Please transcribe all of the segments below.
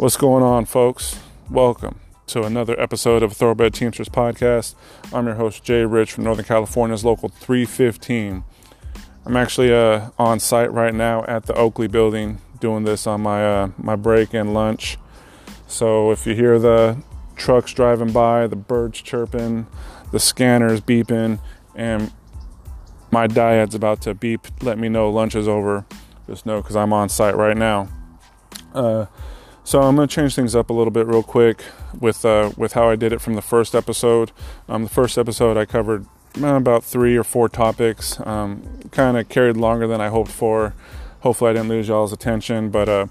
What's going on, folks? Welcome to another episode of Thoroughbred Teamsters Podcast. I'm your host, Jay Rich from Northern California's Local 315. I'm actually uh, on site right now at the Oakley building doing this on my, uh, my break and lunch. So if you hear the trucks driving by, the birds chirping, the scanners beeping, and my DIAD's about to beep, let me know lunch is over. Just know because I'm on site right now. Uh, so I'm going to change things up a little bit real quick with uh, with how I did it from the first episode. Um, the first episode I covered uh, about three or four topics. Um, kind of carried longer than I hoped for. Hopefully I didn't lose y'all's attention, but uh,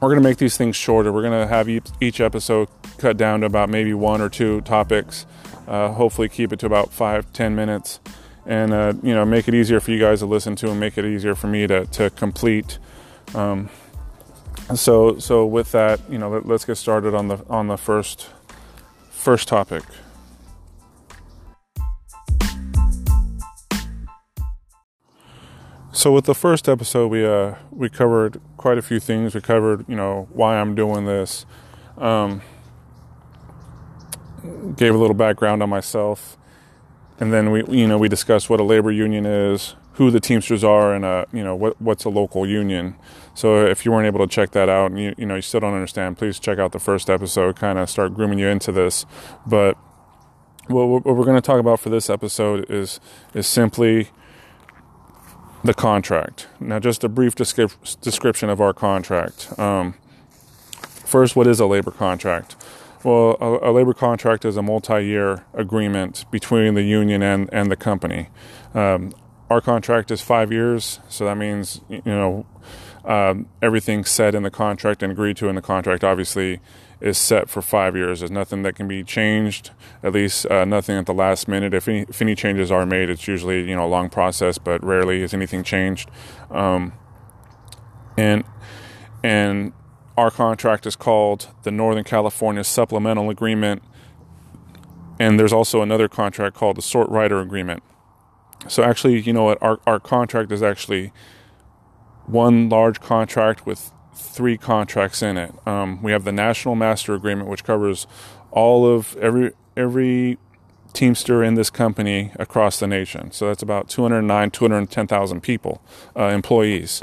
we're going to make these things shorter. We're going to have each episode cut down to about maybe one or two topics. Uh, hopefully keep it to about five ten minutes, and uh, you know make it easier for you guys to listen to and make it easier for me to to complete. Um, so so with that, you know, let, us get started on the on the first first topic. So with the first episode, we uh, we covered quite a few things. We covered, you know, why I'm doing this. Um, gave a little background on myself, and then we, you know, we discussed what a labor union is, who the Teamsters are, and uh, you know, what what's a local union. So if you weren't able to check that out and you, you know you still don't understand, please check out the first episode. Kind of start grooming you into this. But what, we're going to talk about for this episode is is simply the contract. Now, just a brief descri- description of our contract. Um, first, what is a labor contract? Well, a, a labor contract is a multi-year agreement between the union and, and the company. Um, our contract is five years, so that means you know um, everything said in the contract and agreed to in the contract obviously is set for five years. There's nothing that can be changed, at least uh, nothing at the last minute. If any, if any changes are made, it's usually you know a long process, but rarely is anything changed. Um, and and our contract is called the Northern California Supplemental Agreement, and there's also another contract called the Sort Rider Agreement. So actually, you know what, our our contract is actually one large contract with three contracts in it. Um, we have the National Master Agreement, which covers all of every every Teamster in this company across the nation. So that's about 209, 210,000 people, uh, employees,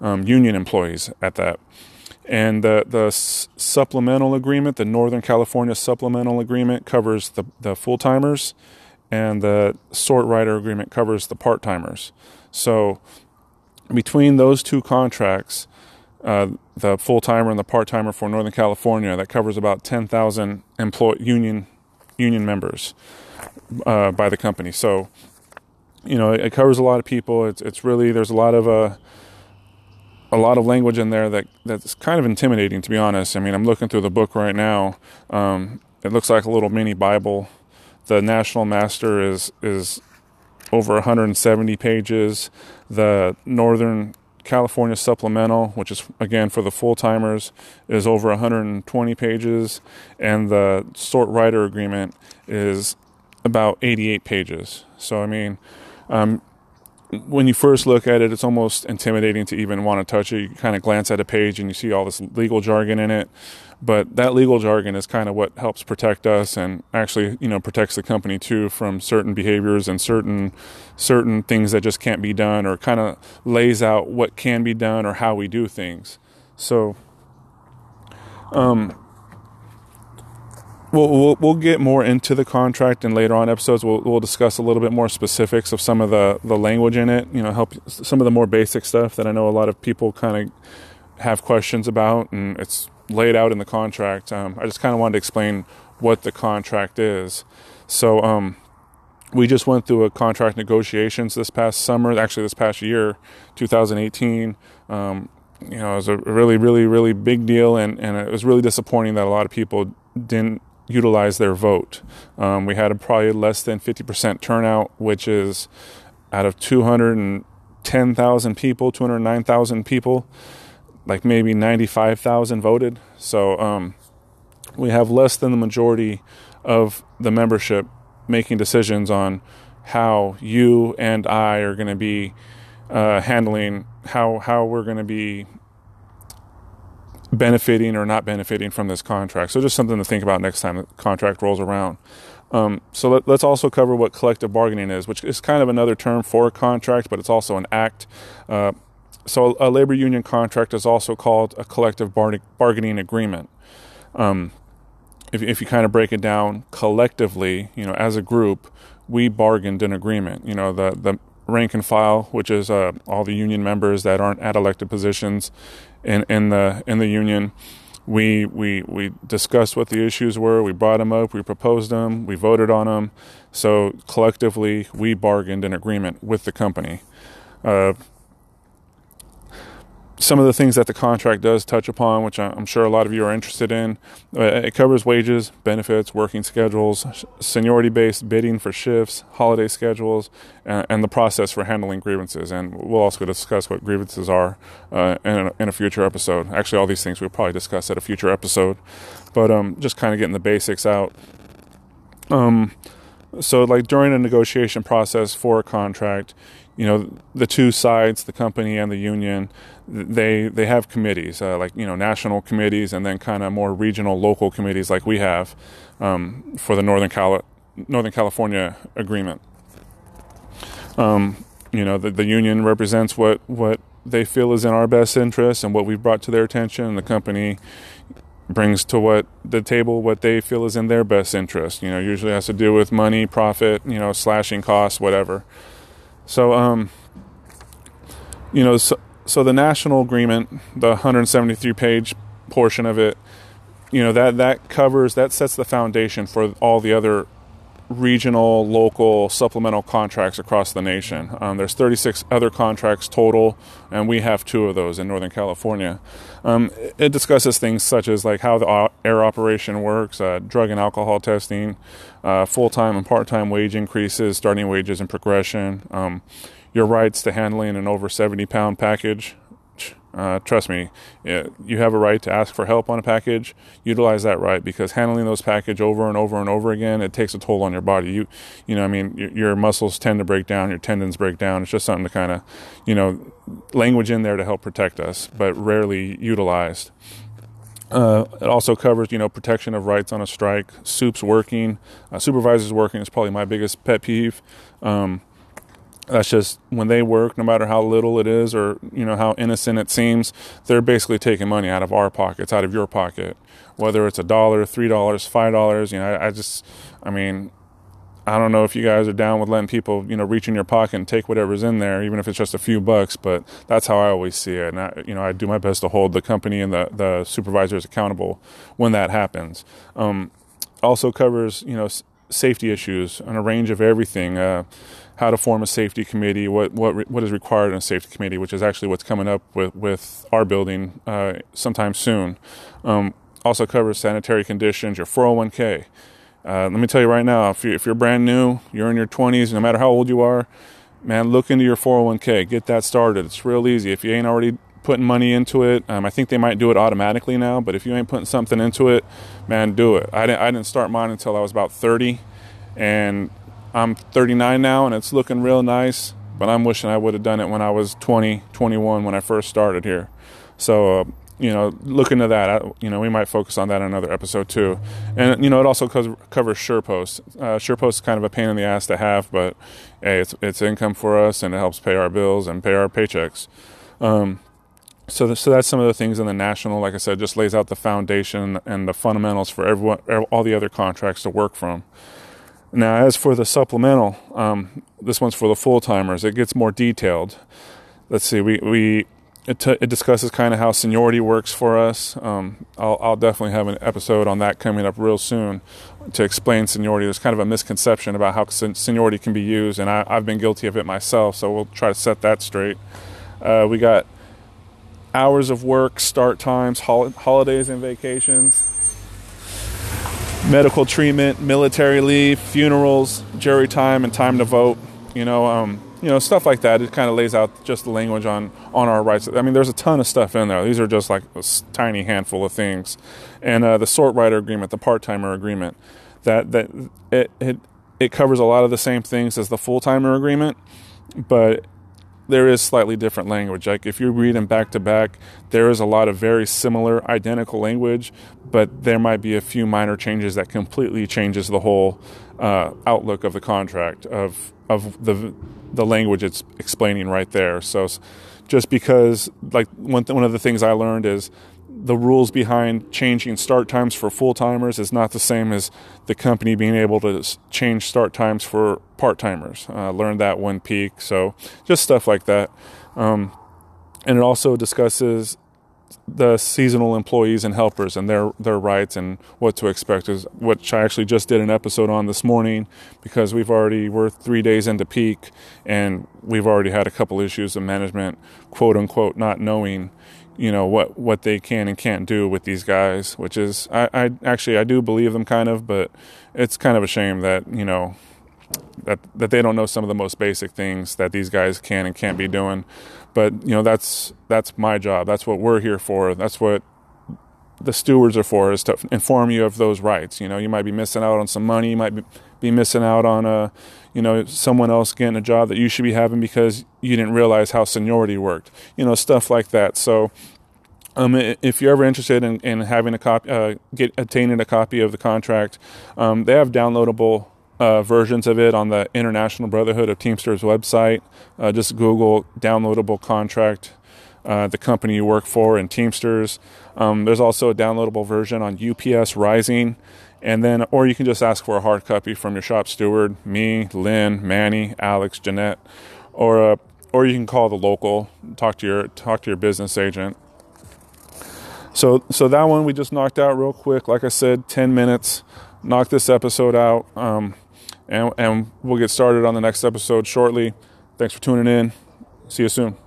um, union employees at that. And the, the supplemental agreement, the Northern California supplemental agreement, covers the, the full timers, and the sort rider agreement covers the part timers. So between those two contracts, uh, the full timer and the part timer for Northern California, that covers about 10,000 employee union union members uh, by the company. So, you know, it, it, covers a lot of people. It's it's really there's a lot of uh, a lot of language in there that that's kind of intimidating, to be honest. I mean, I'm looking through the book right now. Um, it looks like a little mini Bible. The National Master is is over 170 pages. The Northern California Supplemental, which is again for the full timers, is over 120 pages, and the Sort Rider Agreement is about 88 pages. So, I mean, um, when you first look at it, it's almost intimidating to even want to touch it. You kind of glance at a page and you see all this legal jargon in it. But that legal jargon is kind of what helps protect us and actually, you know, protects the company too from certain behaviors and certain certain things that just can't be done or kind of lays out what can be done or how we do things. So um We'll, we'll, we'll get more into the contract and later on episodes. We'll, we'll discuss a little bit more specifics of some of the, the language in it. You know, help some of the more basic stuff that I know a lot of people kind of have questions about, and it's laid out in the contract. Um, I just kind of wanted to explain what the contract is. So, um, we just went through a contract negotiations this past summer, actually this past year, 2018. Um, you know, it was a really, really, really big deal, and, and it was really disappointing that a lot of people didn't utilize their vote. Um, we had a probably less than 50% turnout, which is out of 210,000 people, 209,000 people, like maybe 95,000 voted. So um, we have less than the majority of the membership making decisions on how you and I are going to be uh, handling how how we're going to be benefiting or not benefiting from this contract. So just something to think about next time the contract rolls around. Um, so let, us also cover what collective bargaining is, which is kind of another term for a contract, but it's also an act. Uh, so a labor union contract is also called a collective bar- bargaining agreement. Um, if, if you kind of break it down collectively, you know, as a group, we bargained an agreement. You know, the the rank and file, which is uh, all the union members that aren't at elected positions in, in the in the union. We we we discussed what the issues were. We brought them up. We proposed them. We voted on them. So collectively, we bargained an agreement with the company. Uh, some of the things that the contract does touch upon, which I'm sure a lot of you are interested in. Uh, it covers wages, benefits, working schedules, seniority based bidding for shifts, holiday schedules, and, and, the process for handling grievances. And we'll also discuss what grievances are uh, in, a, in, a, future episode. Actually, all these things we'll probably discuss at a future episode, but um, just kind of getting the basics out. Um, so, like during a negotiation process for a contract, you know the two sides the company and the union they they have committees uh, like you know national committees and then kind of more regional local committees like we have um, for the northern Cali- northern california agreement. Um, you know the, the union represents what what they feel is in our best interest and what we've brought to their attention and the company brings to what the table what they feel is in their best interest. You know usually has to do with money profit you know slashing costs whatever so, um, you know, so, so the national agreement, the 173 page portion of it, you know, that, that covers, that sets the foundation for all the other regional, local, supplemental contracts across the nation. Um, there's 36 other contracts total, and we have two of those in Northern California. Um, it discusses things such as like how the air operation works, uh, drug and alcohol testing, uh, full-time and part-time wage increases, starting wages and progression, um, your rights to handling an over 70-pound package, uh, trust me, you have a right to ask for help on a package. Utilize that right because handling those package over and over and over again, it takes a toll on your body. You, you know, I mean, your, your muscles tend to break down, your tendons break down. It's just something to kind of, you know, language in there to help protect us, but rarely utilized. Uh, it also covers, you know, protection of rights on a strike. Soups working, uh, supervisors working is probably my biggest pet peeve. Um, that's just when they work no matter how little it is or you know how innocent it seems they're basically taking money out of our pockets out of your pocket. Whether it's a dollar three dollars five dollars you know I, I, just i mean i don't know if you guys are down with letting people you know reach in your pocket and take whatever's in there even if it's just a few bucks but that's how i always see it. And I, you know i do my best to hold the company and the, the supervisors accountable when that happens. Um, also covers you know safety issues on a range of everything. Uh, how to form a safety committee, what what what is required in a safety committee, which is actually what's coming up with with our building uh, sometime soon. Um, also covers sanitary conditions, your 401k. Uh, let me tell you right now, if, you, if you're brand new, you're in your 20s, no matter how old you are, man, look into your 401k. Get that started. It's real easy. If you ain't already putting money into it, um, I think they might do it automatically now. But if you ain't putting something into it, man, do it. I didn't, I didn't start mine until I was about 30, and I'm 39 now and it's looking real nice, but I'm wishing I would have done it when I was 20, 21 when I first started here. So, uh, you know, look into that. I, you know, we might focus on that in another episode too. And, you know, it also covers, covers SurePost. Uh, SurePost is kind of a pain in the ass to have, but hey, it's, it's income for us and it helps pay our bills and pay our paychecks. Um, so, the, so that's some of the things in the national. Like I said, just lays out the foundation and the fundamentals for everyone, all the other contracts to work from. Now, as for the supplemental, um, this one's for the full timers. It gets more detailed. Let's see, we, we it, t- it discusses kind of how seniority works for us. Um, I'll, I'll, definitely have an episode on that coming up real soon to explain seniority. There's kind of a misconception about how sen- seniority can be used, and I, have been guilty of it myself, so we'll try to set that straight. Uh, we got hours of work, start times, hol- holidays, and vacations medical treatment, military leave, funerals, jury time, and time to vote. You know, um, you know stuff like that. It kind of lays out just the language on on our rights. I mean, there's a ton of stuff in there. These are just like a tiny handful of things, and uh, the sort rider agreement, the part timer agreement, that that it, it it covers a lot of the same things as the full timer agreement, but there is slightly different language. Like if you read them back to back, there is a lot of very similar, identical language, but there might be a few minor changes that completely changes the whole uh, outlook of the contract of of the the language it's explaining right there. So just because like one th- one of the things I learned is the rules behind changing start times for full timers is not the same as the company being able to change start times for part timers. Uh, learned that one peak. So just stuff like that. Um, and it also discusses the seasonal employees and helpers and their their rights and what to expect is which I actually just did an episode on this morning because we've already we're three days into peak and we've already had a couple issues of management quote unquote not knowing you know what what they can and can't do with these guys, which is I, I actually I do believe them kind of, but it's kind of a shame that you know that that they don't know some of the most basic things that these guys can and can't be doing. But you know that's that's my job. That's what we're here for. That's what the stewards are for is to inform you of those rights. You know, you might be missing out on some money. You might be missing out on a, you know, someone else getting a job that you should be having because you didn't realize how seniority worked. You know, stuff like that. So, um, if you're ever interested in, in having a copy, uh, get obtaining a copy of the contract, um, they have downloadable uh, versions of it on the International Brotherhood of Teamsters website. Uh, just Google downloadable contract, uh, the company you work for, and Teamsters. Um, there's also a downloadable version on UPS Rising, and then or you can just ask for a hard copy from your shop steward, me, Lynn, Manny, Alex, Jeanette, or uh, or you can call the local, talk to your talk to your business agent. So, so that one we just knocked out real quick. Like I said, 10 minutes. Knock this episode out. Um, and, and we'll get started on the next episode shortly. Thanks for tuning in. See you soon.